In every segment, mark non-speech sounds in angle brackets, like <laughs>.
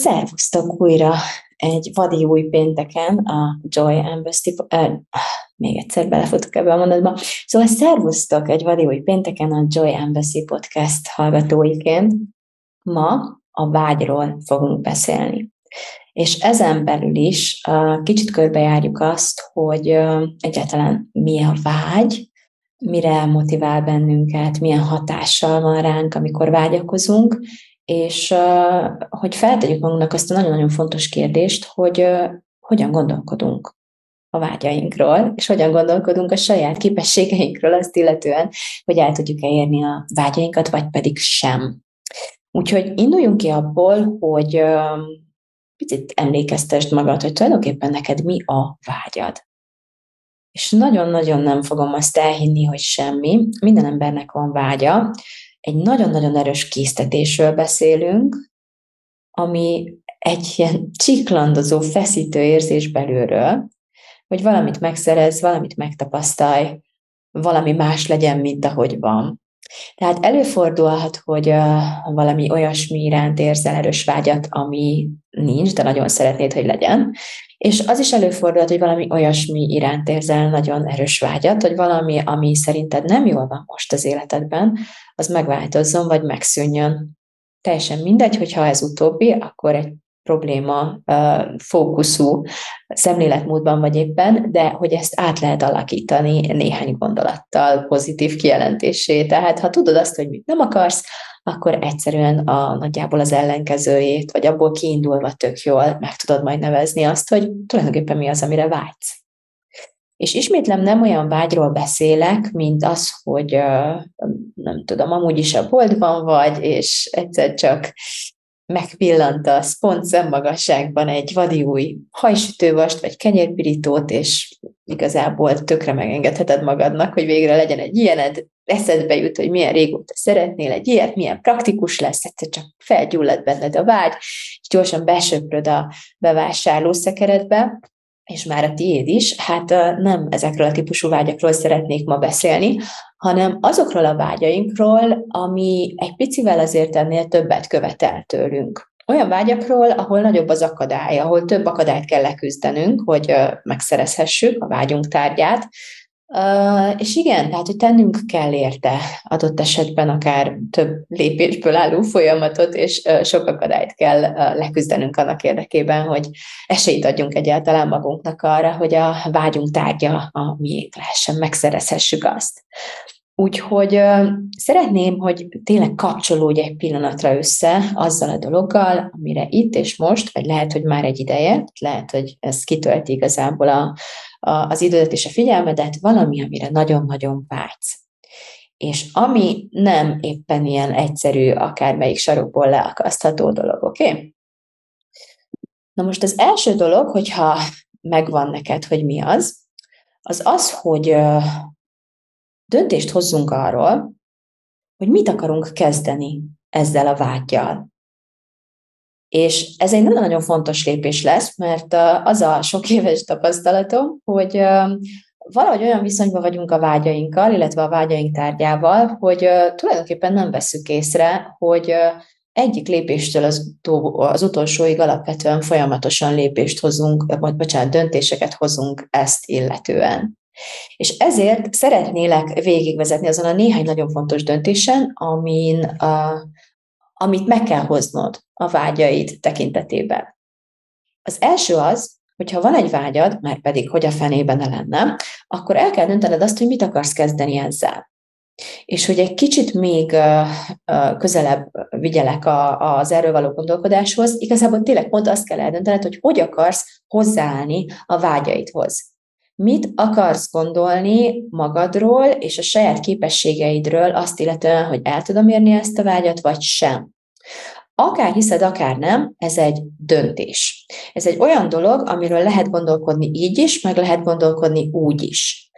Szervusztok újra egy vadi új pénteken a Joy Embassy, uh, még egyszer belefutok ebbe a mondatba. Szóval szervusztok egy vadi új pénteken a Joy Embassy podcast hallgatóiként. Ma a vágyról fogunk beszélni. És ezen belül is kicsit körbejárjuk azt, hogy egyáltalán mi a vágy, mire motivál bennünket, milyen hatással van ránk, amikor vágyakozunk, és hogy feltegyük magunknak azt a nagyon-nagyon fontos kérdést, hogy hogyan gondolkodunk a vágyainkról, és hogyan gondolkodunk a saját képességeinkről azt illetően, hogy el tudjuk-e érni a vágyainkat, vagy pedig sem. Úgyhogy induljunk ki abból, hogy picit emlékeztesd magad, hogy tulajdonképpen neked mi a vágyad. És nagyon-nagyon nem fogom azt elhinni, hogy semmi. Minden embernek van vágya, egy nagyon-nagyon erős késztetésről beszélünk, ami egy ilyen csiklandozó, feszítő érzés belülről, hogy valamit megszerez, valamit megtapasztalj, valami más legyen, mint ahogy van. Tehát előfordulhat, hogy valami olyasmi iránt érzel erős vágyat, ami nincs, de nagyon szeretnéd, hogy legyen. És az is előfordulhat, hogy valami olyasmi iránt érzel nagyon erős vágyat, hogy valami, ami szerinted nem jól van most az életedben, az megváltozzon, vagy megszűnjön. Teljesen mindegy, hogyha ez utóbbi, akkor egy probléma fókuszú szemléletmódban vagy éppen, de hogy ezt át lehet alakítani néhány gondolattal, pozitív kijelentésé. Tehát ha tudod azt, hogy mit nem akarsz, akkor egyszerűen a nagyjából az ellenkezőjét, vagy abból kiindulva tök jól meg tudod majd nevezni azt, hogy tulajdonképpen mi az, amire vágysz. És ismétlem nem olyan vágyról beszélek, mint az, hogy nem tudom, amúgy is a boltban vagy, és egyszer csak megpillantasz pont szemmagasságban egy vadi új hajsütővast, vagy kenyérpirítót, és igazából tökre megengedheted magadnak, hogy végre legyen egy ilyened, eszedbe jut, hogy milyen régóta szeretnél egy ilyet, milyen praktikus lesz, egyszer csak felgyullad benned a vágy, és gyorsan besöpröd a bevásárló szekeredbe, és már a tiéd is, hát nem ezekről a típusú vágyakról szeretnék ma beszélni, hanem azokról a vágyainkról, ami egy picivel azért ennél többet követel tőlünk. Olyan vágyakról, ahol nagyobb az akadály, ahol több akadályt kell leküzdenünk, hogy megszerezhessük a vágyunk tárgyát, És igen, tehát, hogy tennünk kell érte adott esetben akár több lépésből álló folyamatot, és uh, sok akadályt kell uh, leküzdenünk annak érdekében, hogy esélyt adjunk egyáltalán magunknak arra, hogy a vágyunk tárgya a miénk lehessen, megszerezhessük azt. Úgyhogy szeretném, hogy tényleg kapcsolódj egy pillanatra össze azzal a dologgal, amire itt és most, vagy lehet, hogy már egy ideje, lehet, hogy ez kitölti igazából a, a, az időt és a figyelmedet, valami, amire nagyon-nagyon vágysz. És ami nem éppen ilyen egyszerű, akármelyik sarokból leakasztható dolog, oké? Okay? Na most az első dolog, hogyha megvan neked, hogy mi az, az az, hogy döntést hozzunk arról, hogy mit akarunk kezdeni ezzel a vágyjal. És ez egy nagyon fontos lépés lesz, mert az a sok éves tapasztalatom, hogy valahogy olyan viszonyban vagyunk a vágyainkkal, illetve a vágyaink tárgyával, hogy tulajdonképpen nem veszük észre, hogy egyik lépéstől az, az utolsóig alapvetően folyamatosan lépést hozunk, vagy bocsánat, döntéseket hozunk ezt illetően. És ezért szeretnélek végigvezetni azon a néhány nagyon fontos döntésen, amin, a, amit meg kell hoznod a vágyaid tekintetében. Az első az, hogyha van egy vágyad, már pedig hogy a fenében ne lenne, akkor el kell döntened azt, hogy mit akarsz kezdeni ezzel. És hogy egy kicsit még közelebb vigyelek az erről való gondolkodáshoz, igazából tényleg pont azt kell eldöntened, hogy hogy akarsz hozzáállni a vágyaidhoz. Mit akarsz gondolni magadról és a saját képességeidről azt illetően, hogy el tudom érni ezt a vágyat, vagy sem? akár hiszed, akár nem, ez egy döntés. Ez egy olyan dolog, amiről lehet gondolkodni így is, meg lehet gondolkodni úgy is.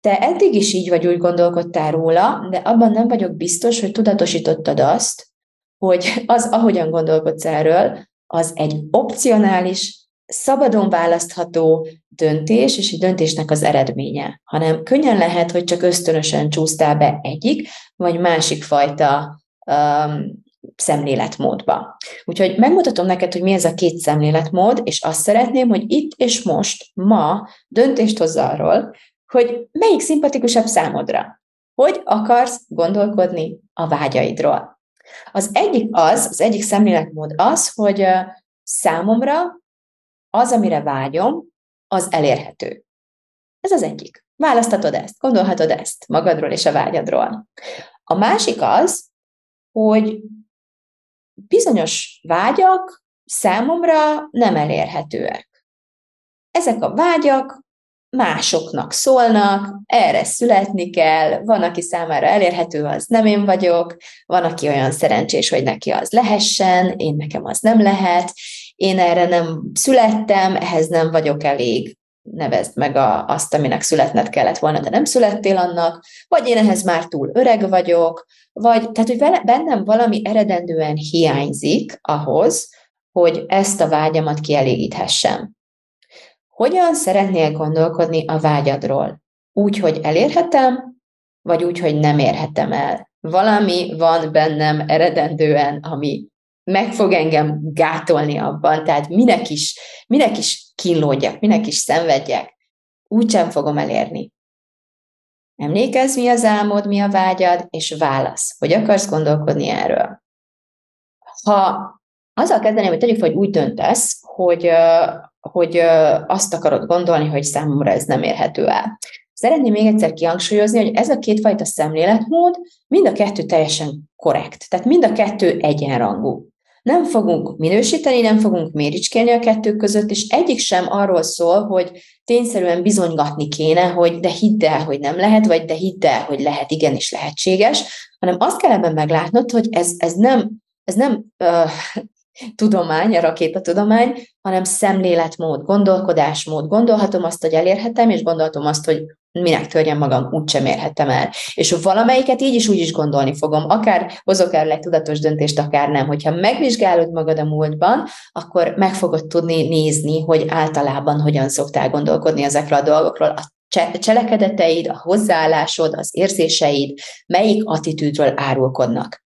Te eddig is így vagy úgy gondolkodtál róla, de abban nem vagyok biztos, hogy tudatosítottad azt, hogy az, ahogyan gondolkodsz erről, az egy opcionális, szabadon választható döntés, és egy döntésnek az eredménye, hanem könnyen lehet, hogy csak ösztönösen csúsztál be egyik, vagy másik fajta um, szemléletmódba. Úgyhogy megmutatom neked, hogy mi ez a két szemléletmód, és azt szeretném, hogy itt és most, ma döntést hozz arról, hogy melyik szimpatikusabb számodra. Hogy akarsz gondolkodni a vágyaidról. Az egyik az, az egyik szemléletmód az, hogy számomra az, amire vágyom, az elérhető. Ez az egyik. Választhatod ezt, gondolhatod ezt magadról és a vágyadról. A másik az, hogy bizonyos vágyak számomra nem elérhetőek. Ezek a vágyak másoknak szólnak, erre születni kell, van, aki számára elérhető, az nem én vagyok, van, aki olyan szerencsés, hogy neki az lehessen, én nekem az nem lehet, én erre nem születtem, ehhez nem vagyok elég, nevezd meg a, azt, aminek születned kellett volna, de nem születtél annak, vagy én ehhez már túl öreg vagyok, vagy tehát, hogy vele, bennem valami eredendően hiányzik ahhoz, hogy ezt a vágyamat kielégíthessem. Hogyan szeretnél gondolkodni a vágyadról? Úgy, hogy elérhetem, vagy úgy, hogy nem érhetem el? Valami van bennem eredendően, ami meg fog engem gátolni abban, tehát minek is, minek is kínlódjak, minek is szenvedjek, úgysem fogom elérni. Emlékezz, mi az álmod, mi a vágyad, és válasz, hogy akarsz gondolkodni erről. Ha azzal kezdeném, hogy tegyük hogy úgy döntesz, hogy, hogy azt akarod gondolni, hogy számomra ez nem érhető el. Szeretném még egyszer kihangsúlyozni, hogy ez a kétfajta szemléletmód mind a kettő teljesen korrekt. Tehát mind a kettő egyenrangú. Nem fogunk minősíteni, nem fogunk méricskélni a kettő között, és egyik sem arról szól, hogy tényszerűen bizonygatni kéne, hogy de hidd el, hogy nem lehet, vagy de hidd el, hogy lehet, igenis lehetséges, hanem azt kell ebben meglátnod, hogy ez, ez nem, ez nem uh, tudomány, a rakétatudomány, hanem szemléletmód, gondolkodásmód. Gondolhatom azt, hogy elérhetem, és gondolhatom azt, hogy minek törjem magam, úgysem érhetem el. És valamelyiket így is úgy is gondolni fogom, akár hozok el egy tudatos döntést, akár nem. Hogyha megvizsgálod magad a múltban, akkor meg fogod tudni nézni, hogy általában hogyan szoktál gondolkodni ezekről a dolgokról. A cselekedeteid, a hozzáállásod, az érzéseid, melyik attitűdről árulkodnak.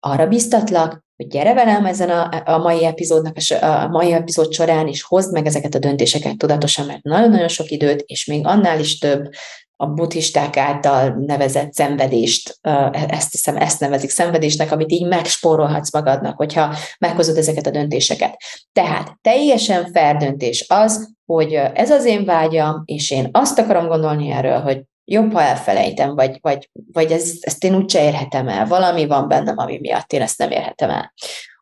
Arra biztatlak, hogy gyere velem ezen a, a mai epizódnak, a mai epizód során, és hozd meg ezeket a döntéseket tudatosan, mert nagyon-nagyon sok időt, és még annál is több a buddhisták által nevezett szenvedést, ezt hiszem, ezt nevezik szenvedésnek, amit így megspórolhatsz magadnak, hogyha meghozod ezeket a döntéseket. Tehát teljesen fair döntés az, hogy ez az én vágyam, és én azt akarom gondolni erről, hogy jobb, ha elfelejtem, vagy, vagy, vagy ez, ezt én úgyse érhetem el. Valami van bennem, ami miatt én ezt nem érhetem el.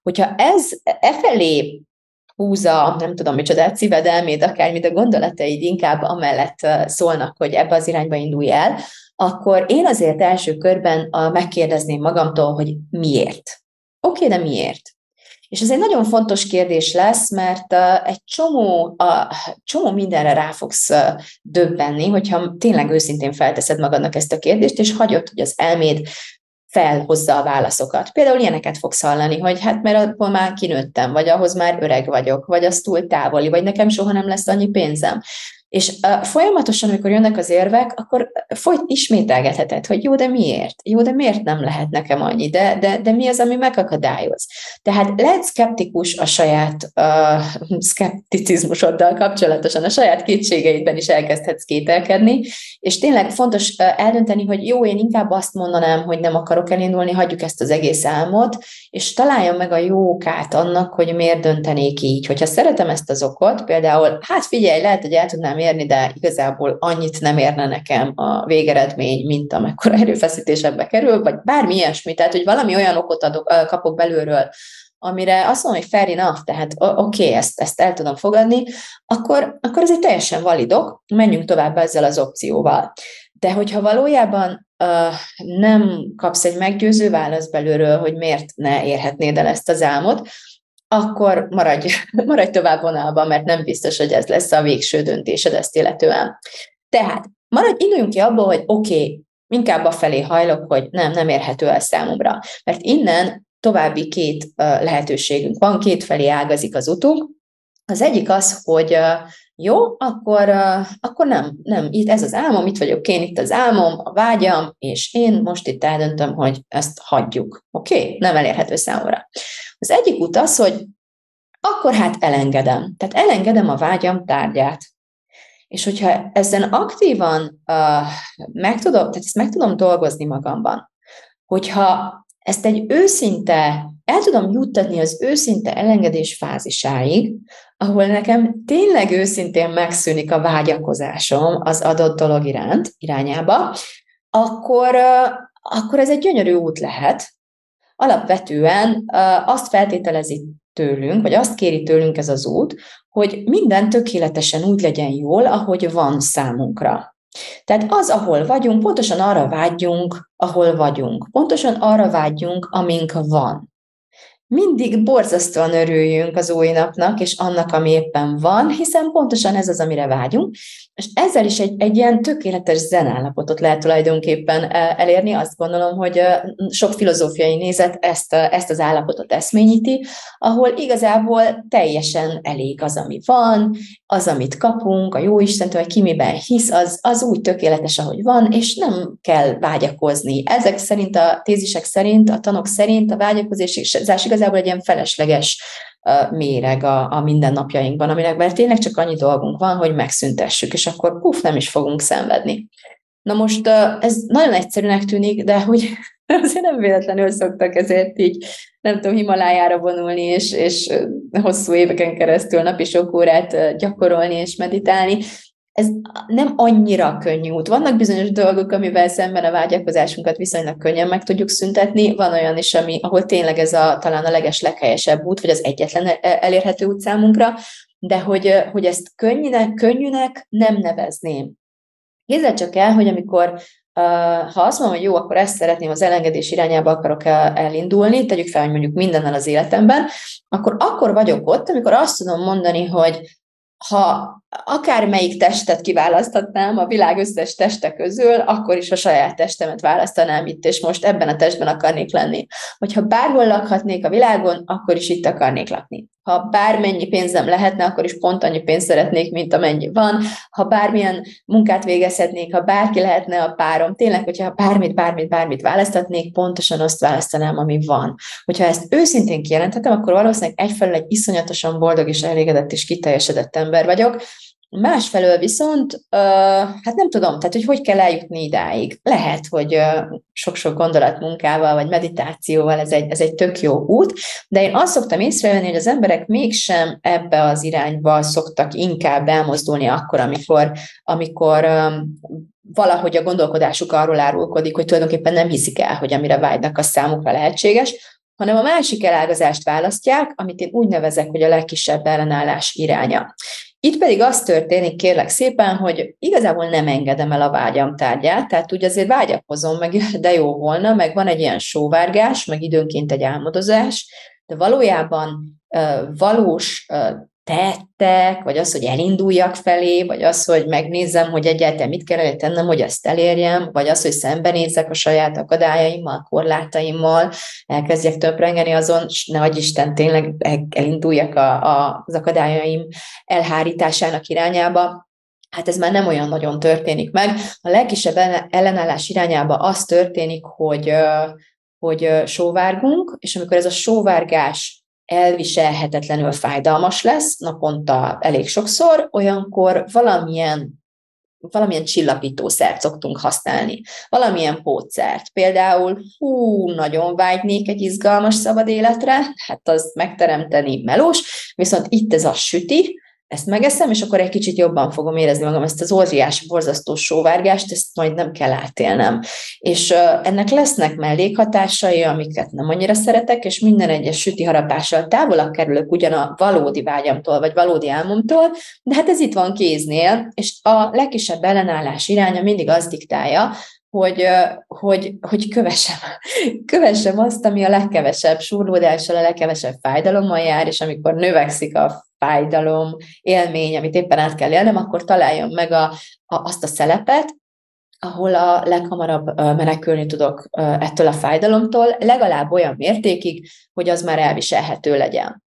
Hogyha ez e felé húzza, nem tudom micsoda, szíved, elméd, akármit a gondolataid inkább amellett szólnak, hogy ebbe az irányba indulj el, akkor én azért első körben megkérdezném magamtól, hogy miért. Oké, okay, de miért? És ez egy nagyon fontos kérdés lesz, mert egy csomó, a, csomó mindenre rá fogsz döbbenni, hogyha tényleg őszintén felteszed magadnak ezt a kérdést, és hagyod, hogy az elméd felhozza a válaszokat. Például ilyeneket fogsz hallani, hogy hát mert akkor már kinőttem, vagy ahhoz már öreg vagyok, vagy az túl távoli, vagy nekem soha nem lesz annyi pénzem. És folyamatosan, amikor jönnek az érvek, akkor folyt ismételgetheted, hogy jó, de miért? Jó, de miért nem lehet nekem annyi? De, de, de mi az, ami megakadályoz? Tehát lehet szkeptikus a saját uh, <laughs> szkepticizmusoddal kapcsolatosan, a saját kétségeidben is elkezdhetsz kételkedni, és tényleg fontos eldönteni, hogy jó, én inkább azt mondanám, hogy nem akarok elindulni, hagyjuk ezt az egész álmot, és találjam meg a jó okát annak, hogy miért döntenék így. Hogyha szeretem ezt az okot, például, hát figyelj, lehet, hogy el tudnám tudnám érni, de igazából annyit nem érne nekem a végeredmény, mint amekkora erőfeszítésebbe kerül, vagy bármi ilyesmi. Tehát, hogy valami olyan okot adok, kapok belülről, amire azt mondom, hogy fair enough, tehát oké, okay, ezt, ezt el tudom fogadni, akkor, akkor ez egy teljesen validok, menjünk tovább ezzel az opcióval. De hogyha valójában uh, nem kapsz egy meggyőző választ belőről, hogy miért ne érhetnéd el ezt az álmot, akkor maradj, <laughs> maradj tovább vonalban, mert nem biztos, hogy ez lesz a végső döntésed ezt illetően. Tehát maradj, induljunk ki abból, hogy oké, okay, inkább a felé hajlok, hogy nem, nem érhető el számomra. Mert innen további két lehetőségünk van, két felé ágazik az utunk. Az egyik az, hogy jó, akkor, akkor nem, nem, itt ez az álmom, itt vagyok én, itt az álmom, a vágyam, és én most itt eldöntöm, hogy ezt hagyjuk. Oké? Okay? Nem elérhető számomra. Az egyik út az, hogy akkor hát elengedem. Tehát elengedem a vágyam tárgyát. És hogyha ezen aktívan uh, meg tudom, tehát ezt meg tudom dolgozni magamban, hogyha ezt egy őszinte, el tudom juttatni az őszinte elengedés fázisáig, ahol nekem tényleg őszintén megszűnik a vágyakozásom az adott dolog iránt, irányába, akkor, akkor ez egy gyönyörű út lehet. Alapvetően azt feltételezi tőlünk, vagy azt kéri tőlünk ez az út, hogy minden tökéletesen úgy legyen jól, ahogy van számunkra. Tehát az, ahol vagyunk, pontosan arra vágyjunk, ahol vagyunk. Pontosan arra vágyjunk, amink van mindig borzasztóan örüljünk az új napnak, és annak, ami éppen van, hiszen pontosan ez az, amire vágyunk, és ezzel is egy, egy ilyen tökéletes zenállapotot lehet tulajdonképpen e, elérni. Azt gondolom, hogy sok filozófiai nézet ezt, ezt az állapotot eszményíti, ahol igazából teljesen elég az, ami van, az, amit kapunk, a jó Istentől, ki miben hisz, az, az úgy tökéletes, ahogy van, és nem kell vágyakozni. Ezek szerint, a tézisek szerint, a tanok szerint a vágyakozás igazából egy ilyen felesleges méreg a, a mindennapjainkban, aminek mert tényleg csak annyi dolgunk van, hogy megszüntessük, és akkor puf, nem is fogunk szenvedni. Na most ez nagyon egyszerűnek tűnik, de hogy <laughs> azért nem véletlenül szoktak ezért így, nem tudom, Himalájára vonulni, és, és hosszú éveken keresztül napi sok órát gyakorolni és meditálni, ez nem annyira könnyű út. Vannak bizonyos dolgok, amivel szemben a vágyakozásunkat viszonylag könnyen meg tudjuk szüntetni, van olyan is, ami, ahol tényleg ez a, talán a leges leghelyesebb út, vagy az egyetlen e, elérhető út számunkra, de hogy, hogy ezt könnyűnek, könnyűnek nem nevezném. Képzeld csak el, hogy amikor ha azt mondom, hogy jó, akkor ezt szeretném, az elengedés irányába akarok elindulni, tegyük fel, hogy mondjuk mindennel az életemben, akkor akkor vagyok ott, amikor azt tudom mondani, hogy ha akármelyik testet kiválaszthatnám a világ összes teste közül, akkor is a saját testemet választanám itt, és most ebben a testben akarnék lenni. Hogyha bárhol lakhatnék a világon, akkor is itt akarnék lakni. Ha bármennyi pénzem lehetne, akkor is pont annyi pénzt szeretnék, mint amennyi van. Ha bármilyen munkát végezhetnék, ha bárki lehetne a párom, tényleg, hogyha bármit, bármit, bármit választatnék, pontosan azt választanám, ami van. Hogyha ezt őszintén kijelenthetem, akkor valószínűleg egyfelől egy iszonyatosan boldog és elégedett és kiteljesedett ember vagyok, Másfelől viszont, hát nem tudom, tehát hogy hogy kell eljutni idáig. Lehet, hogy sok-sok gondolatmunkával, vagy meditációval ez egy, ez egy tök jó út, de én azt szoktam észrevenni, hogy az emberek mégsem ebbe az irányba szoktak inkább elmozdulni akkor, amikor, amikor valahogy a gondolkodásuk arról árulkodik, hogy tulajdonképpen nem hiszik el, hogy amire vágynak, a számukra lehetséges, hanem a másik elágazást választják, amit én úgy nevezek, hogy a legkisebb ellenállás iránya. Itt pedig az történik, kérlek szépen, hogy igazából nem engedem el a vágyam tárgyát, tehát úgy azért vágyakozom, meg <laughs> de jó volna, meg van egy ilyen sóvárgás, meg időnként egy álmodozás, de valójában valós tettek, vagy az, hogy elinduljak felé, vagy az, hogy megnézzem, hogy egyáltalán mit kell tennem, hogy ezt elérjem, vagy az, hogy szembenézzek a saját akadályaimmal, korlátaimmal, elkezdjek töprengeni azon, és ne adj Isten, tényleg elinduljak a, a, az akadályaim elhárításának irányába, hát ez már nem olyan nagyon történik meg. A legkisebb ellenállás irányába az történik, hogy, hogy sóvárgunk, és amikor ez a sóvárgás elviselhetetlenül fájdalmas lesz, naponta elég sokszor, olyankor valamilyen valamilyen csillapítószert szoktunk használni, valamilyen pótszert. Például, hú, nagyon vágynék egy izgalmas szabad életre, hát az megteremteni melós, viszont itt ez a süti, ezt megeszem, és akkor egy kicsit jobban fogom érezni magam, ezt az óriási, borzasztó sóvárgást, ezt majd nem kell átélnem. És ennek lesznek mellékhatásai, amiket nem annyira szeretek, és minden egyes süti harapással távolabb kerülök ugyan a valódi vágyamtól, vagy valódi álmomtól, de hát ez itt van kéznél, és a legkisebb ellenállás iránya mindig azt diktálja, hogy, hogy, hogy kövessem, <laughs> kövessem azt, ami a legkevesebb súrlódással, a legkevesebb fájdalommal jár, és amikor növekszik a fájdalom, élmény, amit éppen át kell élnem, akkor találjon meg a, a, azt a szelepet, ahol a leghamarabb menekülni tudok ettől a fájdalomtól, legalább olyan mértékig, hogy az már elviselhető legyen.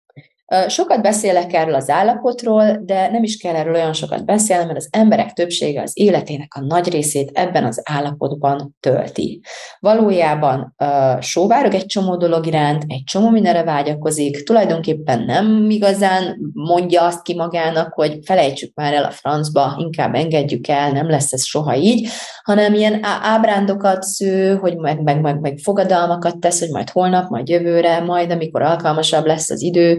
Sokat beszélek erről az állapotról, de nem is kell erről olyan sokat beszélni, mert az emberek többsége az életének a nagy részét ebben az állapotban tölti. Valójában uh, sóvárog egy csomó dolog iránt, egy csomó mindenre vágyakozik, tulajdonképpen nem igazán mondja azt ki magának, hogy felejtsük már el a francba, inkább engedjük el, nem lesz ez soha így, hanem ilyen ábrándokat sző, hogy meg, meg, meg, meg fogadalmakat tesz, hogy majd holnap, majd jövőre, majd amikor alkalmasabb lesz az idő,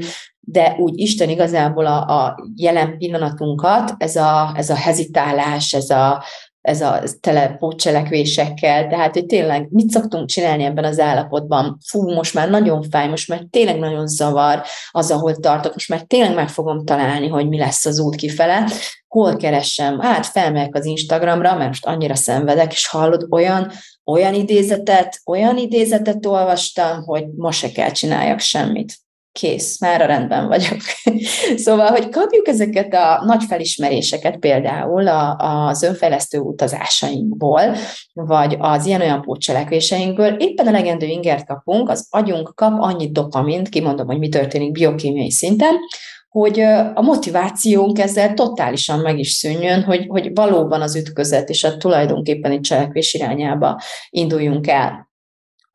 de úgy Isten igazából a, a jelen pillanatunkat, ez a, ez a hezitálás, ez a, ez a tele pótcselekvésekkel, tehát hogy tényleg mit szoktunk csinálni ebben az állapotban? Fú, most már nagyon fáj, most már tényleg nagyon zavar az, ahol tartok, most már tényleg meg fogom találni, hogy mi lesz az út kifele, hol keressem? Hát felmegyek az Instagramra, mert most annyira szenvedek, és hallod, olyan, olyan idézetet, olyan idézetet olvastam, hogy most se kell csináljak semmit kész, már rendben vagyok. <laughs> szóval, hogy kapjuk ezeket a nagy felismeréseket például a, az önfejlesztő utazásainkból, vagy az ilyen-olyan pótcselekvéseinkből, éppen a legendő ingert kapunk, az agyunk kap annyi dopamint, kimondom, hogy mi történik biokémiai szinten, hogy a motivációnk ezzel totálisan meg is szűnjön, hogy, hogy valóban az ütközet és a tulajdonképpen egy cselekvés irányába induljunk el.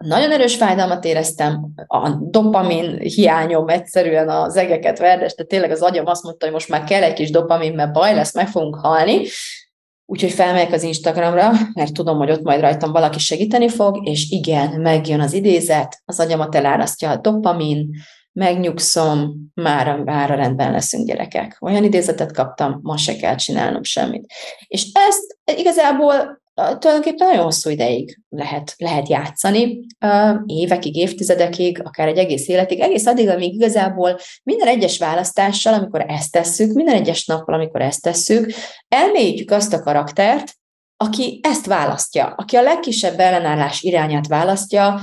Nagyon erős fájdalmat éreztem, a dopamin hiányom egyszerűen az egeket verdeste, tényleg az agyam azt mondta, hogy most már kell egy kis dopamin, mert baj lesz, meg fogunk halni, Úgyhogy felmegyek az Instagramra, mert tudom, hogy ott majd rajtam valaki segíteni fog, és igen, megjön az idézet, az agyamat elárasztja a dopamin, megnyugszom, már, már rendben leszünk gyerekek. Olyan idézetet kaptam, ma se kell csinálnom semmit. És ezt igazából tulajdonképpen nagyon hosszú ideig lehet, lehet játszani, évekig, évtizedekig, akár egy egész életig, egész addig, amíg igazából minden egyes választással, amikor ezt tesszük, minden egyes nappal, amikor ezt tesszük, elmélyítjük azt a karaktert, aki ezt választja, aki a legkisebb ellenállás irányát választja,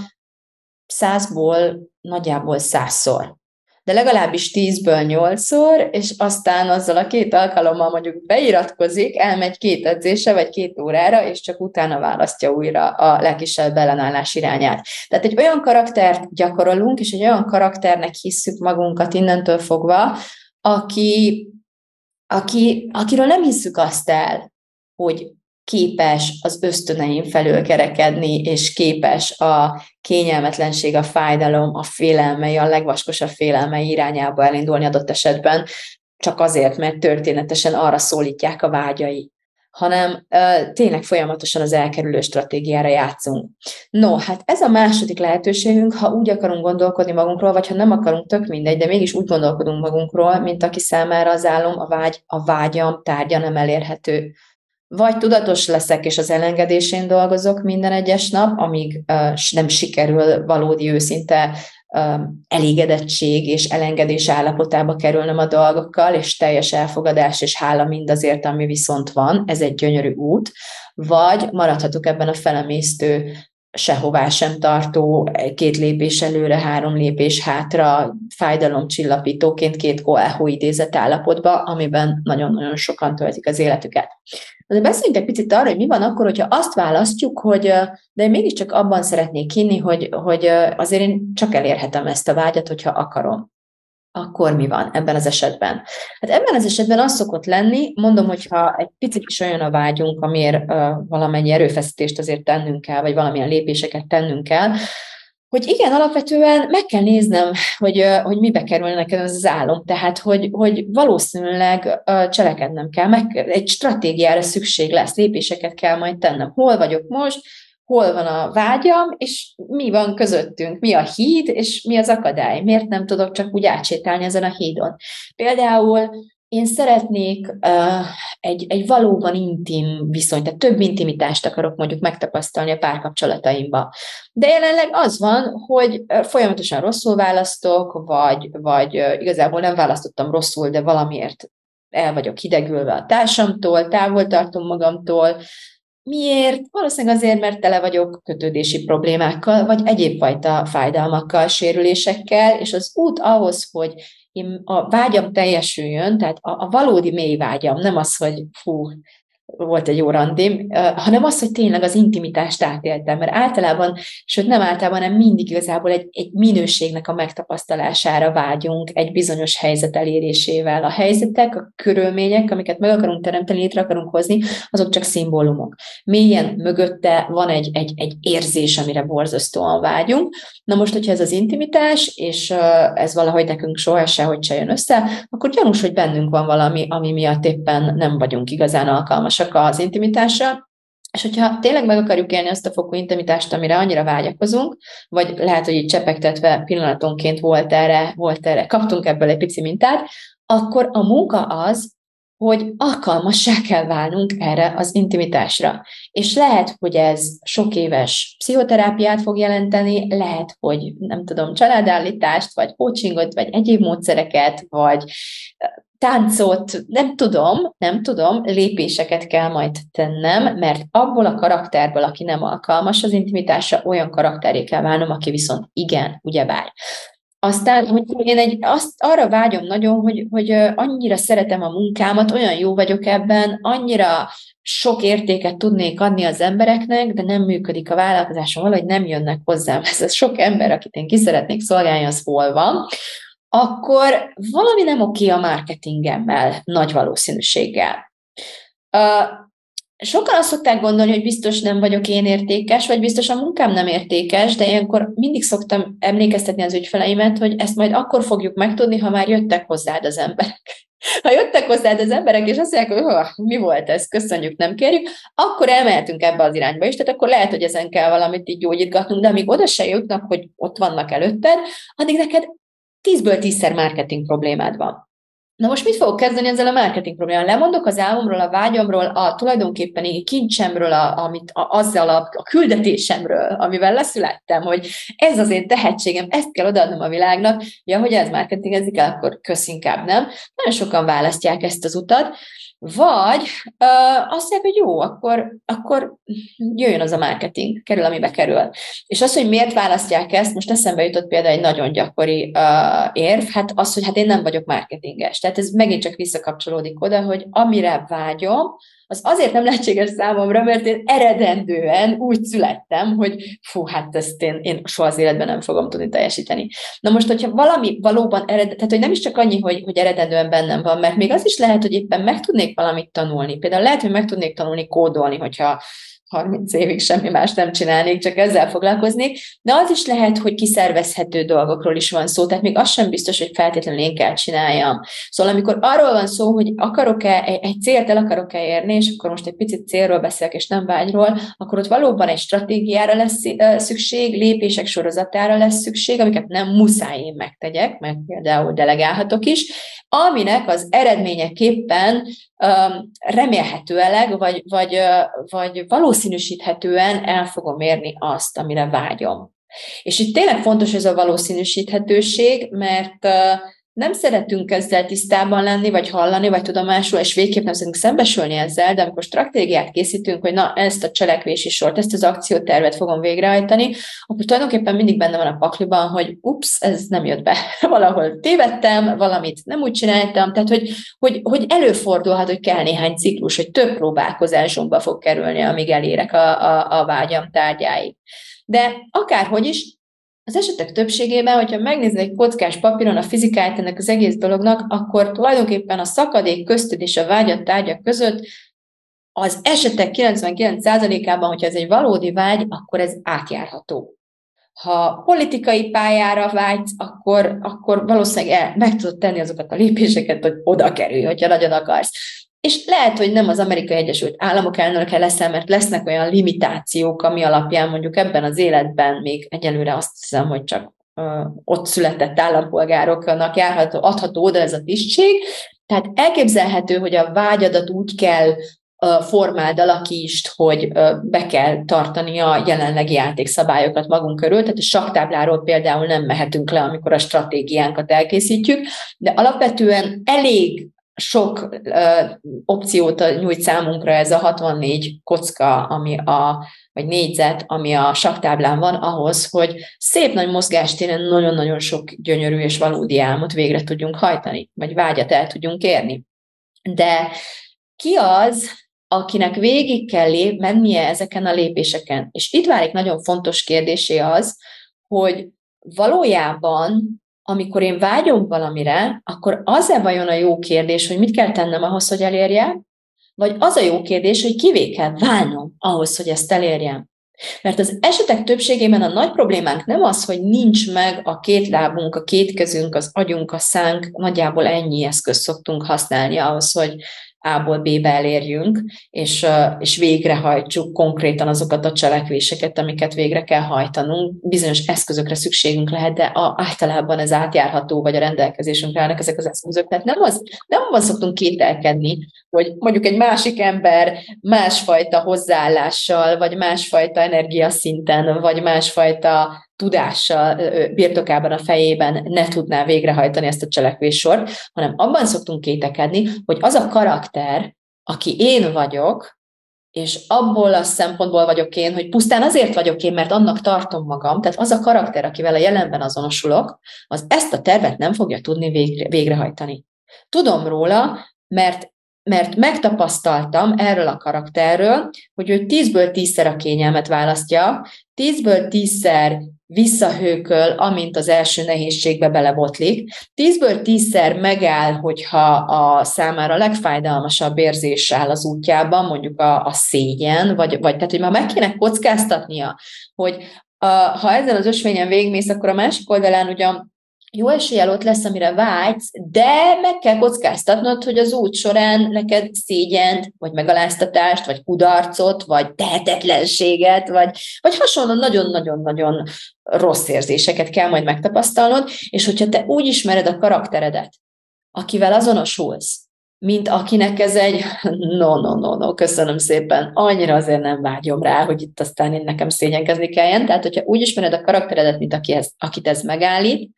százból nagyjából százszor de legalábbis tízből nyolcszor, és aztán azzal a két alkalommal mondjuk beiratkozik, elmegy két edzése, vagy két órára, és csak utána választja újra a legkisebb ellenállás irányát. Tehát egy olyan karaktert gyakorolunk, és egy olyan karakternek hisszük magunkat innentől fogva, aki, aki, akiről nem hisszük azt el, hogy képes az ösztöneim felől kerekedni, és képes a kényelmetlenség, a fájdalom, a félelmei, a legvaskosabb félelmei irányába elindulni adott esetben, csak azért, mert történetesen arra szólítják a vágyai hanem uh, tényleg folyamatosan az elkerülő stratégiára játszunk. No, hát ez a második lehetőségünk, ha úgy akarunk gondolkodni magunkról, vagy ha nem akarunk, tök mindegy, de mégis úgy gondolkodunk magunkról, mint aki számára az álom, a vágy, a vágyam tárgya nem elérhető vagy tudatos leszek, és az elengedésén dolgozok minden egyes nap, amíg nem sikerül valódi őszinte elégedettség és elengedés állapotába kerülnöm a dolgokkal, és teljes elfogadás és hála mindazért, ami viszont van, ez egy gyönyörű út, vagy maradhatok ebben a felemésztő sehová sem tartó, két lépés előre, három lépés hátra, fájdalomcsillapítóként két Coelho idézet állapotba, amiben nagyon-nagyon sokan töltik az életüket. De beszéljünk egy picit arra, hogy mi van akkor, hogyha azt választjuk, hogy de én mégiscsak abban szeretnék hinni, hogy, hogy azért én csak elérhetem ezt a vágyat, hogyha akarom akkor mi van ebben az esetben? Hát ebben az esetben az szokott lenni, mondom, hogyha egy picit is olyan a vágyunk, amiért uh, valamennyi erőfeszítést azért tennünk kell, vagy valamilyen lépéseket tennünk kell, hogy igen, alapvetően meg kell néznem, hogy, hogy mibe kerül nekem ez az álom. Tehát, hogy, hogy valószínűleg cselekednem kell, meg, egy stratégiára szükség lesz, lépéseket kell majd tennem. Hol vagyok most, hol van a vágyam, és mi van közöttünk, mi a híd, és mi az akadály. Miért nem tudok csak úgy átsétálni ezen a hídon. Például én szeretnék uh, egy, egy valóban intim viszony, tehát több intimitást akarok mondjuk megtapasztalni a párkapcsolataimba. De jelenleg az van, hogy folyamatosan rosszul választok, vagy, vagy igazából nem választottam rosszul, de valamiért el vagyok hidegülve a társamtól, távol tartom magamtól. Miért? Valószínűleg azért, mert tele vagyok kötődési problémákkal, vagy egyéb fajta fájdalmakkal, sérülésekkel, és az út ahhoz, hogy én a vágyam teljesüljön, tehát a, a valódi mély vágyam, nem az, hogy fú, volt egy jó randim, hanem az, hogy tényleg az intimitást átéltem, mert általában, sőt nem általában, hanem mindig igazából egy, egy minőségnek a megtapasztalására vágyunk egy bizonyos helyzet elérésével. A helyzetek, a körülmények, amiket meg akarunk teremteni, létre akarunk hozni, azok csak szimbólumok. Mélyen mögötte van egy, egy, egy érzés, amire borzasztóan vágyunk. Na most, hogyha ez az intimitás, és ez valahogy nekünk soha se, hogy se jön össze, akkor gyanús, hogy bennünk van valami, ami miatt éppen nem vagyunk igazán alkalmasak csak az intimitásra, és hogyha tényleg meg akarjuk élni azt a fokú intimitást, amire annyira vágyakozunk, vagy lehet, hogy így csepegtetve pillanatonként volt erre, volt erre, kaptunk ebből egy pici mintát, akkor a munka az, hogy alkalmassá kell válnunk erre az intimitásra. És lehet, hogy ez sok éves pszichoterápiát fog jelenteni, lehet, hogy nem tudom, családállítást, vagy coachingot, vagy egyéb módszereket, vagy táncot, nem tudom, nem tudom, lépéseket kell majd tennem, mert abból a karakterből, aki nem alkalmas az intimitásra, olyan karakteré kell válnom, aki viszont igen, ugyebár. Aztán, hogy én egy, azt, arra vágyom nagyon, hogy, hogy annyira szeretem a munkámat, olyan jó vagyok ebben, annyira sok értéket tudnék adni az embereknek, de nem működik a vállalkozásom, valahogy nem jönnek hozzám. <laughs> Ez a sok ember, akit én ki szeretnék szolgálni, az hol van akkor valami nem oké a marketingemmel nagy valószínűséggel. Sokan azt szokták gondolni, hogy biztos nem vagyok én értékes, vagy biztos a munkám nem értékes, de ilyenkor mindig szoktam emlékeztetni az ügyfeleimet, hogy ezt majd akkor fogjuk megtudni, ha már jöttek hozzád az emberek. <laughs> Ha jöttek hozzád az emberek, és azt mondják, hogy mi volt ez, köszönjük, nem kérjük, akkor elmehetünk ebbe az irányba is, tehát akkor lehet, hogy ezen kell valamit így gyógyítgatnunk, de amíg oda se jutnak, hogy ott vannak előtted, addig neked tízből tízszer marketing problémád van. Na most mit fogok kezdeni ezzel a marketing problémával? Lemondok az álmomról, a vágyomról, a tulajdonképpeni kincsemről, a, amit a, azzal a, a küldetésemről, amivel leszülettem, hogy ez az én tehetségem, ezt kell odaadnom a világnak, ja, hogy ez marketingezik el, akkor kösz inkább nem. Nagyon sokan választják ezt az utat, vagy uh, azt mondják, hogy jó, akkor, akkor jöjjön az a marketing, kerül, amibe kerül. És az, hogy miért választják ezt, most eszembe jutott például egy nagyon gyakori uh, érv, hát az, hogy hát én nem vagyok marketinges. Tehát ez megint csak visszakapcsolódik oda, hogy amire vágyom, az azért nem lehetséges számomra, mert én eredendően úgy születtem, hogy fú, hát ezt én, én soha az életben nem fogom tudni teljesíteni. Na most, hogyha valami valóban ered, tehát hogy nem is csak annyi, hogy, hogy eredendően bennem van, mert még az is lehet, hogy éppen meg tudnék valamit tanulni. Például lehet, hogy meg tudnék tanulni kódolni, hogyha 30 évig semmi más nem csinálnék, csak ezzel foglalkoznék, de az is lehet, hogy kiszervezhető dolgokról is van szó, tehát még az sem biztos, hogy feltétlenül én kell csináljam. Szóval amikor arról van szó, hogy akarok-e, egy célt el akarok-e érni, és akkor most egy picit célról beszélek, és nem vágyról, akkor ott valóban egy stratégiára lesz szükség, lépések sorozatára lesz szükség, amiket nem muszáj én megtegyek, meg például delegálhatok is, aminek az eredményeképpen remélhetőleg, vagy, vagy, vagy valószínűsíthetően el fogom érni azt, amire vágyom. És itt tényleg fontos ez a valószínűsíthetőség, mert nem szeretünk ezzel tisztában lenni, vagy hallani, vagy tudomásul, és végképp nem szeretünk szembesülni ezzel, de amikor stratégiát készítünk, hogy na, ezt a cselekvési sort, ezt az akciótervet fogom végrehajtani, akkor tulajdonképpen mindig benne van a pakliban, hogy ups, ez nem jött be. <laughs> Valahol tévedtem, valamit nem úgy csináltam, tehát hogy, hogy, hogy előfordulhat, hogy kell néhány ciklus, hogy több próbálkozásomba fog kerülni, amíg elérek a, a, a vágyam tárgyáig. De akárhogy is, az esetek többségében, hogyha megnézed egy kockás papíron a fizikáját ennek az egész dolognak, akkor tulajdonképpen a szakadék közted és a vágyat tárgyak között az esetek 99%-ában, hogyha ez egy valódi vágy, akkor ez átjárható. Ha politikai pályára vágysz, akkor, akkor valószínűleg el, meg tudod tenni azokat a lépéseket, hogy oda kerülj, hogyha nagyon akarsz. És lehet, hogy nem az Amerikai Egyesült Államok elnöke leszel, mert lesznek olyan limitációk, ami alapján mondjuk ebben az életben még egyelőre azt hiszem, hogy csak ott született állampolgároknak járható, adható oda ez a tisztség. Tehát elképzelhető, hogy a vágyadat úgy kell formáld, alakítsd, hogy be kell tartani a jelenlegi játékszabályokat magunk körül, tehát a saktábláról például nem mehetünk le, amikor a stratégiánkat elkészítjük, de alapvetően elég sok uh, opciót nyújt számunkra ez a 64 kocka, ami a, vagy négyzet, ami a saktáblán van, ahhoz, hogy szép nagy mozgástéren nagyon-nagyon sok gyönyörű és valódi álmot végre tudjunk hajtani, vagy vágyat el tudjunk érni. De ki az, akinek végig kell lép, mennie ezeken a lépéseken? És itt válik nagyon fontos kérdésé az, hogy valójában amikor én vágyom valamire, akkor az-e vajon a jó kérdés, hogy mit kell tennem ahhoz, hogy elérje, vagy az a jó kérdés, hogy kivé kell válnom ahhoz, hogy ezt elérjem. Mert az esetek többségében a nagy problémánk nem az, hogy nincs meg a két lábunk, a két kezünk, az agyunk, a szánk, nagyjából ennyi eszközt szoktunk használni ahhoz, hogy a-ból B-be elérjünk, és, és végrehajtsuk konkrétan azokat a cselekvéseket, amiket végre kell hajtanunk. Bizonyos eszközökre szükségünk lehet, de a, általában ez átjárható, vagy a rendelkezésünkre állnak ezek az eszközök. Tehát nem, az, nem az szoktunk kételkedni, hogy mondjuk egy másik ember másfajta hozzáállással, vagy másfajta energiaszinten, vagy másfajta tudással birtokában a fejében ne tudná végrehajtani ezt a cselekvéssort, hanem abban szoktunk kétekedni, hogy az a karakter, aki én vagyok, és abból a szempontból vagyok én, hogy pusztán azért vagyok én, mert annak tartom magam, tehát az a karakter, akivel a jelenben azonosulok, az ezt a tervet nem fogja tudni végre, végrehajtani. Tudom róla, mert mert megtapasztaltam erről a karakterről, hogy ő tízből tízszer a kényelmet választja, tízből tízszer visszahőköl, amint az első nehézségbe belebotlik. Tízből tízszer megáll, hogyha a számára legfájdalmasabb érzés áll az útjában, mondjuk a, a szégyen, vagy, vagy tehát, hogy már meg kéne kockáztatnia, hogy a, ha ezzel az ösvényen végmész, akkor a másik oldalán ugyan jó eséllyel ott lesz, amire vágysz, de meg kell kockáztatnod, hogy az út során neked szégyent, vagy megaláztatást, vagy kudarcot, vagy tehetetlenséget, vagy, vagy hasonló nagyon-nagyon-nagyon rossz érzéseket kell majd megtapasztalnod, és hogyha te úgy ismered a karakteredet, akivel azonosulsz, mint akinek ez egy no, no, no, no, köszönöm szépen, annyira azért nem vágyom rá, hogy itt aztán én nekem szégyenkezni kelljen. Tehát, hogyha úgy ismered a karakteredet, mint aki ez, akit ez megállít,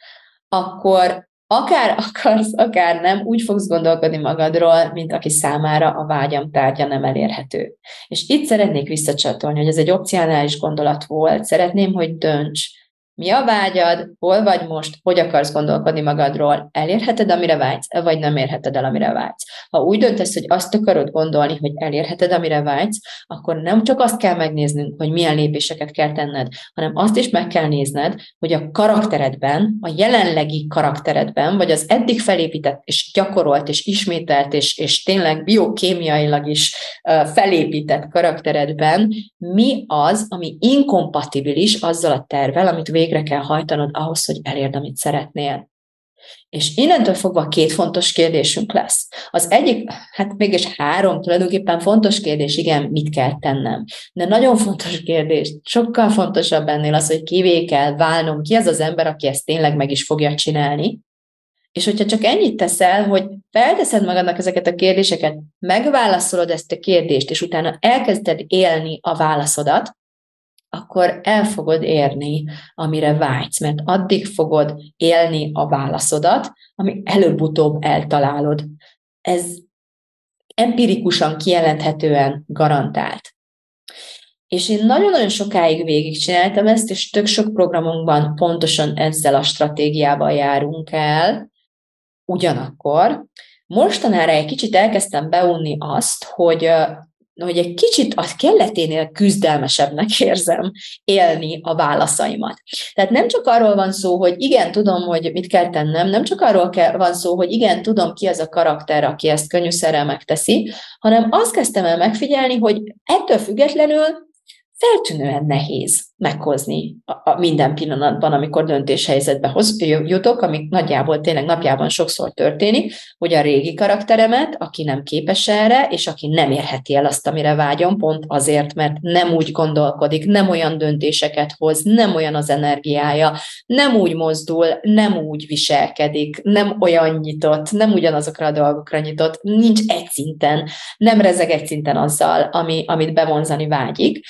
akkor akár <laughs> akarsz, akár nem, úgy fogsz gondolkodni magadról, mint aki számára a vágyam tárgya nem elérhető. És itt szeretnék visszacsatolni, hogy ez egy opcionális gondolat volt. Szeretném, hogy dönts, mi a vágyad, hol vagy most, hogy akarsz gondolkodni magadról, elérheted, amire vágysz, vagy nem érheted el, amire vágysz. Ha úgy döntesz, hogy azt akarod gondolni, hogy elérheted, amire vágysz, akkor nem csak azt kell megnéznünk, hogy milyen lépéseket kell tenned, hanem azt is meg kell nézned, hogy a karakteredben, a jelenlegi karakteredben, vagy az eddig felépített és gyakorolt és ismételt és, és tényleg biokémiailag is felépített karakteredben mi az, ami inkompatibilis azzal a tervel, amit végre kell hajtanod ahhoz, hogy elérd, amit szeretnél. És innentől fogva két fontos kérdésünk lesz. Az egyik, hát mégis három tulajdonképpen fontos kérdés, igen, mit kell tennem. De nagyon fontos kérdés, sokkal fontosabb ennél az, hogy kivé kell válnom, ki az az ember, aki ezt tényleg meg is fogja csinálni. És hogyha csak ennyit teszel, hogy felteszed magadnak ezeket a kérdéseket, megválaszolod ezt a kérdést, és utána elkezded élni a válaszodat, akkor el fogod érni, amire vágysz, mert addig fogod élni a válaszodat, ami előbb-utóbb eltalálod. Ez empirikusan kijelenthetően garantált. És én nagyon-nagyon sokáig végigcsináltam ezt, és tök sok programunkban pontosan ezzel a stratégiával járunk el. Ugyanakkor mostanára egy kicsit elkezdtem beunni azt, hogy hogy egy kicsit a kelleténél küzdelmesebbnek <laughs> érzem élni a válaszaimat. Tehát nem csak arról van szó, hogy igen, tudom, hogy mit kell tennem, nem csak arról van szó, hogy igen, tudom, ki az a karakter, aki ezt könnyűszerrel megteszi, hanem azt kezdtem el megfigyelni, hogy ettől függetlenül feltűnően nehéz meghozni a, minden pillanatban, amikor döntéshelyzetbe hoz, jutok, ami nagyjából tényleg napjában sokszor történik, hogy a régi karakteremet, aki nem képes erre, és aki nem érheti el azt, amire vágyom, pont azért, mert nem úgy gondolkodik, nem olyan döntéseket hoz, nem olyan az energiája, nem úgy mozdul, nem úgy viselkedik, nem olyan nyitott, nem ugyanazokra a dolgokra nyitott, nincs egy szinten, nem rezeg egy szinten azzal, ami, amit bevonzani vágyik,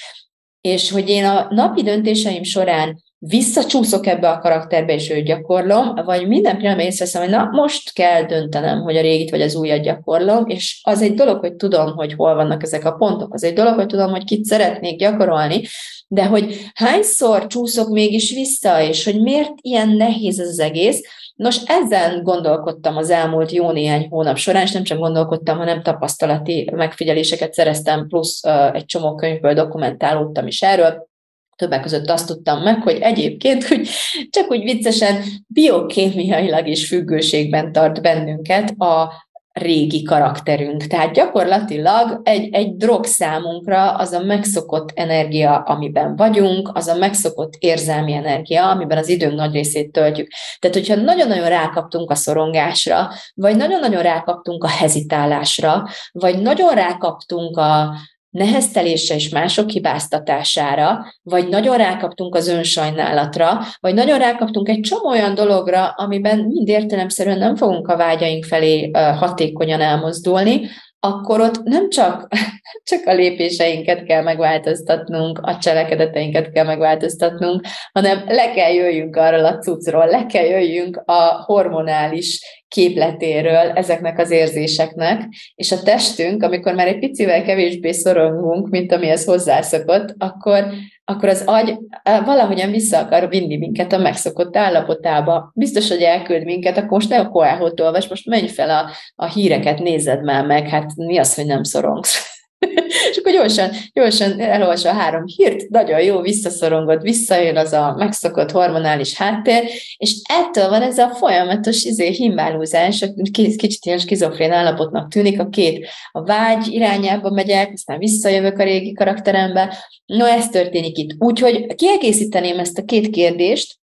és hogy én a napi döntéseim során visszacsúszok ebbe a karakterbe, és őt gyakorlom, vagy minden pillanatban észreveszem, hogy na, most kell döntenem, hogy a régit vagy az újat gyakorlom, és az egy dolog, hogy tudom, hogy hol vannak ezek a pontok, az egy dolog, hogy tudom, hogy kit szeretnék gyakorolni, de hogy hányszor csúszok mégis vissza, és hogy miért ilyen nehéz ez az egész, Nos, ezen gondolkodtam az elmúlt jó néhány hónap során, és nem csak gondolkodtam, hanem tapasztalati megfigyeléseket szereztem, plusz egy csomó könyvből dokumentálódtam is erről, Többek között azt tudtam meg, hogy egyébként, hogy csak úgy viccesen biokémiailag is függőségben tart bennünket a régi karakterünk. Tehát gyakorlatilag egy, egy drog számunkra az a megszokott energia, amiben vagyunk, az a megszokott érzelmi energia, amiben az időnk nagy részét töltjük. Tehát, hogyha nagyon-nagyon rákaptunk a szorongásra, vagy nagyon-nagyon rákaptunk a hezitálásra, vagy nagyon rákaptunk a, neheztelésre és mások hibáztatására, vagy nagyon rákaptunk az önsajnálatra, vagy nagyon rákaptunk egy csomó olyan dologra, amiben mind értelemszerűen nem fogunk a vágyaink felé hatékonyan elmozdulni, akkor ott nem csak, <laughs> csak a lépéseinket kell megváltoztatnunk, a cselekedeteinket kell megváltoztatnunk, hanem le kell jöjjünk arról a cuccról, le kell jöjjünk a hormonális képletéről ezeknek az érzéseknek, és a testünk, amikor már egy picivel kevésbé szorongunk, mint amihez hozzászokott, akkor, akkor az agy valahogyan vissza akar vinni minket a megszokott állapotába. Biztos, hogy elküld minket, akkor most ne a koáhot olvas, most menj fel a, a híreket, nézed már meg, hát mi az, hogy nem szorongsz. <laughs> és akkor gyorsan, gyorsan elolvasva a három hírt, nagyon jó, visszaszorongod, visszajön az a megszokott hormonális háttér, és ettől van ez a folyamatos izé, himbálózás, kicsit ilyen skizofrén állapotnak tűnik, a két a vágy irányába megyek, aztán visszajövök a régi karakterembe. No, ez történik itt. Úgyhogy kiegészíteném ezt a két kérdést,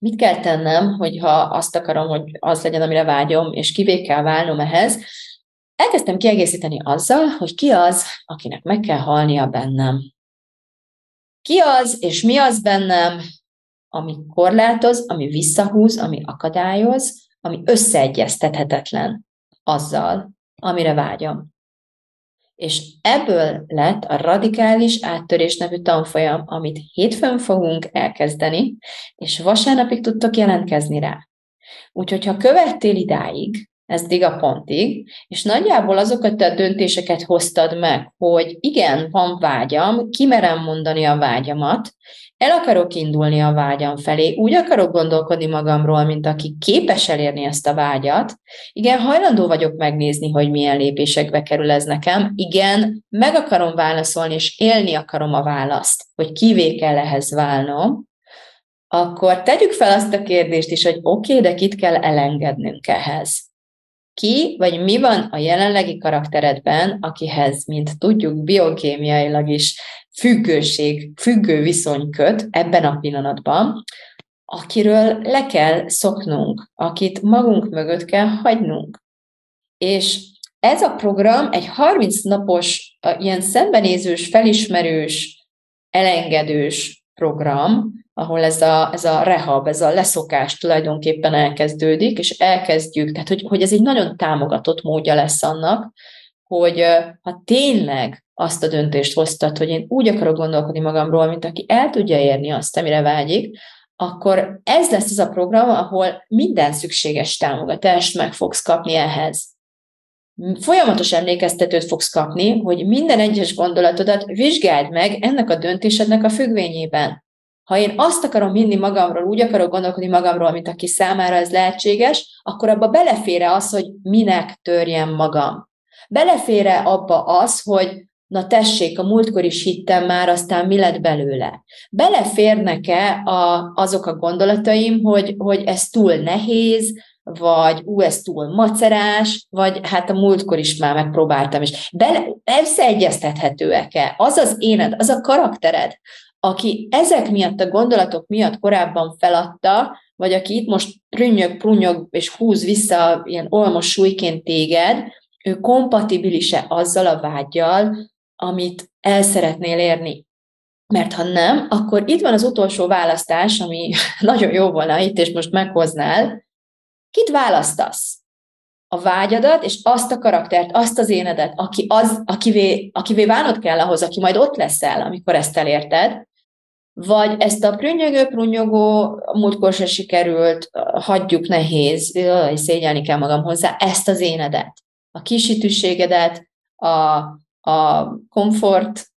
mit kell tennem, hogyha azt akarom, hogy az legyen, amire vágyom, és kivé kell válnom ehhez, elkezdtem kiegészíteni azzal, hogy ki az, akinek meg kell halnia bennem. Ki az, és mi az bennem, ami korlátoz, ami visszahúz, ami akadályoz, ami összeegyeztethetetlen azzal, amire vágyom. És ebből lett a radikális áttörés nevű tanfolyam, amit hétfőn fogunk elkezdeni, és vasárnapig tudtok jelentkezni rá. Úgyhogy, ha követtél idáig, ez a pontig, és nagyjából azokat a döntéseket hoztad meg, hogy igen, van vágyam, kimerem mondani a vágyamat, el akarok indulni a vágyam felé, úgy akarok gondolkodni magamról, mint aki képes elérni ezt a vágyat. Igen, hajlandó vagyok megnézni, hogy milyen lépésekbe kerül ez nekem. Igen, meg akarom válaszolni, és élni akarom a választ, hogy kivé kell ehhez válnom. Akkor tegyük fel azt a kérdést is, hogy oké, okay, de kit kell elengednünk ehhez ki vagy mi van a jelenlegi karakteredben, akihez, mint tudjuk, biokémiailag is függőség, függő viszony köt ebben a pillanatban, akiről le kell szoknunk, akit magunk mögött kell hagynunk. És ez a program egy 30 napos, ilyen szembenézős, felismerős, elengedős program, ahol ez a, ez a rehab, ez a leszokás tulajdonképpen elkezdődik, és elkezdjük, tehát hogy, hogy ez egy nagyon támogatott módja lesz annak, hogy ha tényleg azt a döntést hoztad, hogy én úgy akarok gondolkodni magamról, mint aki el tudja érni azt, amire vágyik, akkor ez lesz az a program, ahol minden szükséges támogatást meg fogsz kapni ehhez. Folyamatos emlékeztetőt fogsz kapni, hogy minden egyes gondolatodat vizsgáld meg ennek a döntésednek a függvényében. Ha én azt akarom hinni magamról, úgy akarok gondolkodni magamról, mint aki számára ez lehetséges, akkor abba belefére az, hogy minek törjem magam. Belefére abba az, hogy na tessék, a múltkor is hittem már, aztán mi lett belőle. Beleférnek-e a, azok a gondolataim, hogy, hogy ez túl nehéz, vagy ú, ez túl macerás, vagy hát a múltkor is már megpróbáltam, és bele, összeegyeztethetőek-e? Az az éned, az a karaktered, aki ezek miatt a gondolatok miatt korábban feladta, vagy aki itt most prünnyög, prunnyog és húz vissza ilyen olmos súlyként téged, ő kompatibilise azzal a vágyjal, amit el szeretnél érni. Mert ha nem, akkor itt van az utolsó választás, ami <laughs> nagyon jó volna itt, és most meghoznál. Kit választasz? A vágyadat, és azt a karaktert, azt az énedet, aki az, akivé, akivé válnod kell ahhoz, aki majd ott leszel, amikor ezt elérted, vagy ezt a prünnyögő, prunnyogó, múltkor se sikerült, hagyjuk nehéz, szégyelni kell magam hozzá, ezt az énedet, a kisítőségedet, a, a komfort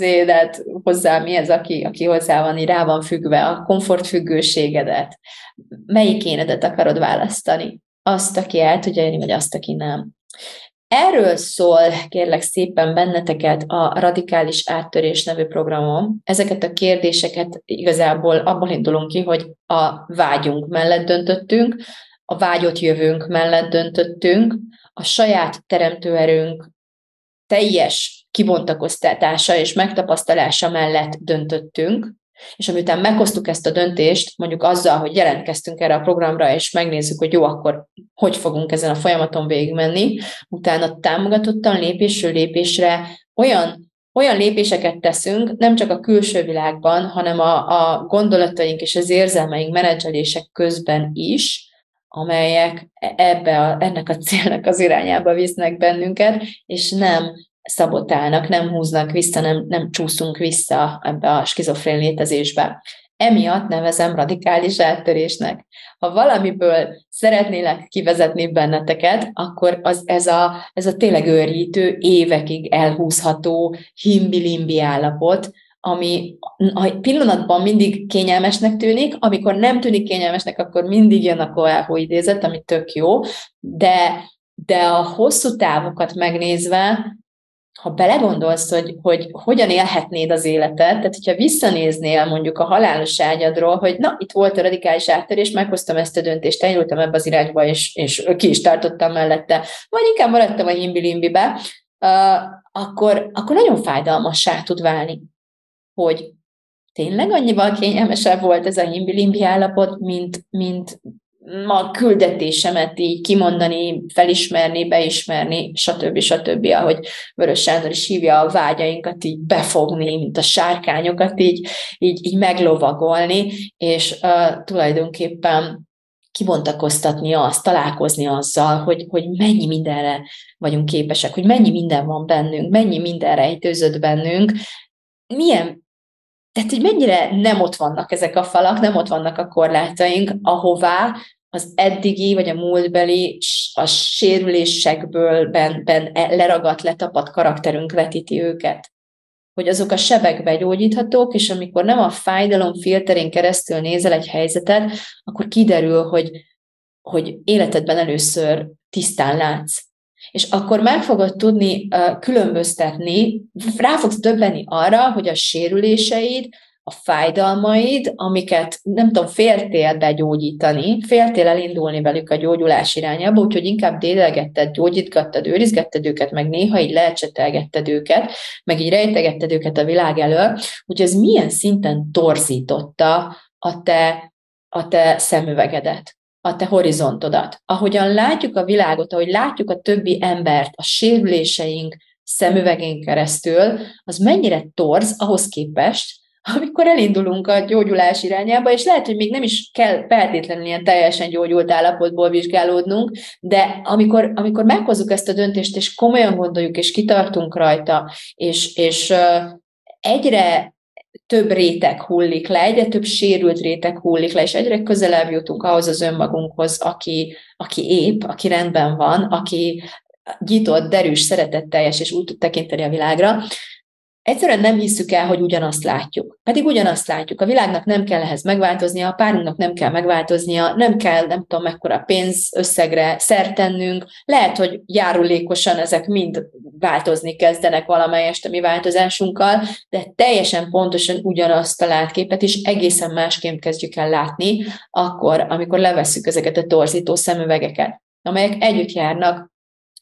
édet hozzá, mi ez, aki, aki hozzá van, rá van függve, a komfortfüggőségedet. Melyik énedet akarod választani? Azt, aki el tudja érni, vagy azt, aki nem. Erről szól, kérlek szépen benneteket a Radikális Áttörés nevű programom. Ezeket a kérdéseket igazából abból indulunk ki, hogy a vágyunk mellett döntöttünk, a vágyott jövőnk mellett döntöttünk, a saját teremtőerőnk teljes kibontakoztatása és megtapasztalása mellett döntöttünk, és amiután meghoztuk ezt a döntést, mondjuk azzal, hogy jelentkeztünk erre a programra, és megnézzük, hogy jó, akkor hogy fogunk ezen a folyamaton végigmenni, utána támogatottan lépésről lépésre olyan olyan lépéseket teszünk, nem csak a külső világban, hanem a, a gondolataink és az érzelmeink menedzselések közben is, amelyek e, ebbe a, ennek a célnak az irányába visznek bennünket, és nem szabotálnak, nem húznak vissza, nem, nem csúszunk vissza ebbe a skizofrén létezésbe. Emiatt nevezem radikális áttörésnek. Ha valamiből szeretnélek kivezetni benneteket, akkor az, ez, a, ez a tényleg őrítő, évekig elhúzható himbi-limbi állapot, ami a pillanatban mindig kényelmesnek tűnik, amikor nem tűnik kényelmesnek, akkor mindig jön a Coelho idézet, ami tök jó, de, de a hosszú távokat megnézve ha belegondolsz, hogy, hogy hogyan élhetnéd az életet, tehát hogyha visszanéznél mondjuk a halálos ágyadról, hogy na, itt volt a radikális áttörés, meghoztam ezt a döntést, elnyúltam ebbe az irányba, és, és ki is tartottam mellette, vagy inkább maradtam a himbi-limbibe, uh, akkor, akkor nagyon fájdalmassá tud válni, hogy tényleg annyival kényelmesebb volt ez a himbi-limbi állapot, mint, mint a küldetésemet így kimondani, felismerni, beismerni, stb. stb. Ahogy Vörös Sándor is hívja a vágyainkat így befogni, mint a sárkányokat így, így, így meglovagolni, és uh, tulajdonképpen kibontakoztatni azt, találkozni azzal, hogy, hogy mennyi mindenre vagyunk képesek, hogy mennyi minden van bennünk, mennyi minden rejtőzött bennünk, milyen tehát, hogy mennyire nem ott vannak ezek a falak, nem ott vannak a korlátaink, ahová az eddigi, vagy a múltbeli, a sérülésekből ben, ben e, leragadt, letapadt karakterünk vetíti őket. Hogy azok a sebek gyógyíthatók, és amikor nem a fájdalom filterén keresztül nézel egy helyzetet, akkor kiderül, hogy, hogy életedben először tisztán látsz. És akkor meg fogod tudni különböztetni, rá fogsz döbbeni arra, hogy a sérüléseid, a fájdalmaid, amiket nem tudom, féltél begyógyítani, féltél elindulni velük a gyógyulás irányába, úgyhogy inkább dédelgetted, gyógyítgattad, őrizgetted őket, meg néha így lecsetelgetted őket, meg így rejtegetted őket a világ elől, hogy ez milyen szinten torzította a te, a te szemüvegedet a te horizontodat. Ahogyan látjuk a világot, ahogy látjuk a többi embert, a sérüléseink szemüvegén keresztül, az mennyire torz ahhoz képest, amikor elindulunk a gyógyulás irányába, és lehet, hogy még nem is kell feltétlenül ilyen teljesen gyógyult állapotból vizsgálódnunk, de amikor, amikor meghozzuk ezt a döntést, és komolyan gondoljuk, és kitartunk rajta, és, és egyre több réteg hullik le, egyre több sérült réteg hullik le, és egyre közelebb jutunk ahhoz az önmagunkhoz, aki, aki épp, aki rendben van, aki nyitott, derűs, szeretetteljes, és úgy tud tekinteni a világra, Egyszerűen nem hisszük el, hogy ugyanazt látjuk. Pedig ugyanazt látjuk. A világnak nem kell ehhez megváltoznia, a párunknak nem kell megváltoznia, nem kell, nem tudom, mekkora pénz összegre szert. Lehet, hogy járulékosan ezek mind változni kezdenek valamelyest a mi változásunkkal, de teljesen pontosan ugyanazt a látképet is egészen másként kezdjük el látni, akkor, amikor levesszük ezeket a torzító szemüvegeket, amelyek együtt járnak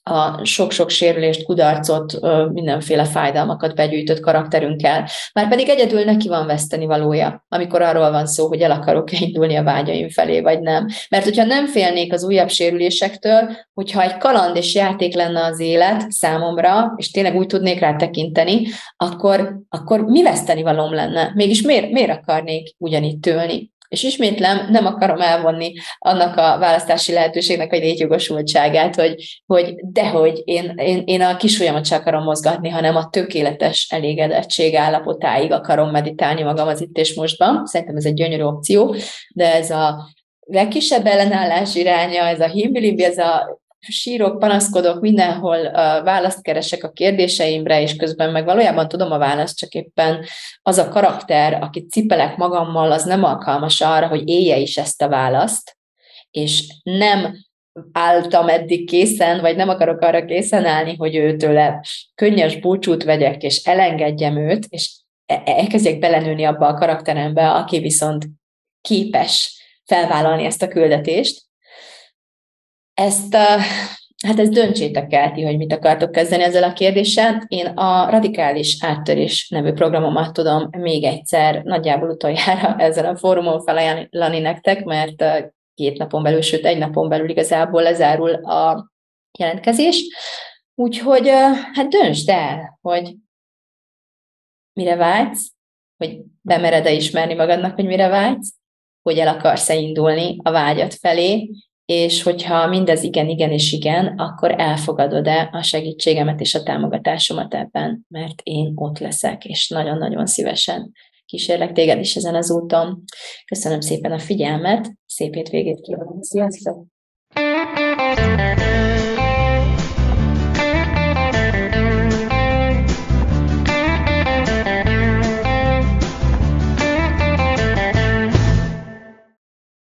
a sok-sok sérülést, kudarcot, mindenféle fájdalmakat begyűjtött karakterünkkel. Már pedig egyedül neki van veszteni valója, amikor arról van szó, hogy el akarok-e indulni a vágyaim felé, vagy nem. Mert hogyha nem félnék az újabb sérülésektől, hogyha egy kaland és játék lenne az élet számomra, és tényleg úgy tudnék rá tekinteni, akkor, akkor mi veszteni valóm lenne? Mégis miért, miért akarnék ugyanígy tőlni? És ismétlem, nem akarom elvonni annak a választási lehetőségnek vagy létjogosultságát, hogy, hogy dehogy én, én, én a kisujjamat csak akarom mozgatni, hanem a tökéletes elégedettség állapotáig akarom meditálni magam az itt és mostban. Szerintem ez egy gyönyörű opció, de ez a legkisebb ellenállás iránya, ez a himbilibi, ez a sírok, panaszkodok, mindenhol uh, választ keresek a kérdéseimre, és közben meg valójában tudom a választ, csak éppen az a karakter, akit cipelek magammal, az nem alkalmas arra, hogy élje is ezt a választ, és nem álltam eddig készen, vagy nem akarok arra készen állni, hogy őtőle könnyes búcsút vegyek, és elengedjem őt, és e-, e-, elkezdjek belenőni abba a karakterembe, aki viszont képes felvállalni ezt a küldetést, ezt, hát ezt döntsétek el ti, hogy mit akartok kezdeni ezzel a kérdéssel. Én a Radikális Áttörés nevű programomat tudom még egyszer, nagyjából utoljára <laughs> ezzel a fórumon felajánlani nektek, mert két napon belül, sőt egy napon belül igazából lezárul a jelentkezés. Úgyhogy hát döntsd el, hogy mire vágysz, hogy bemered-e ismerni magadnak, hogy mire vágysz, hogy el akarsz-e indulni a vágyat felé, és hogyha mindez igen, igen és igen, akkor elfogadod-e a segítségemet és a támogatásomat ebben, mert én ott leszek, és nagyon-nagyon szívesen kísérlek téged is ezen az úton. Köszönöm szépen a figyelmet, szép hétvégét kívánok, sziasztok!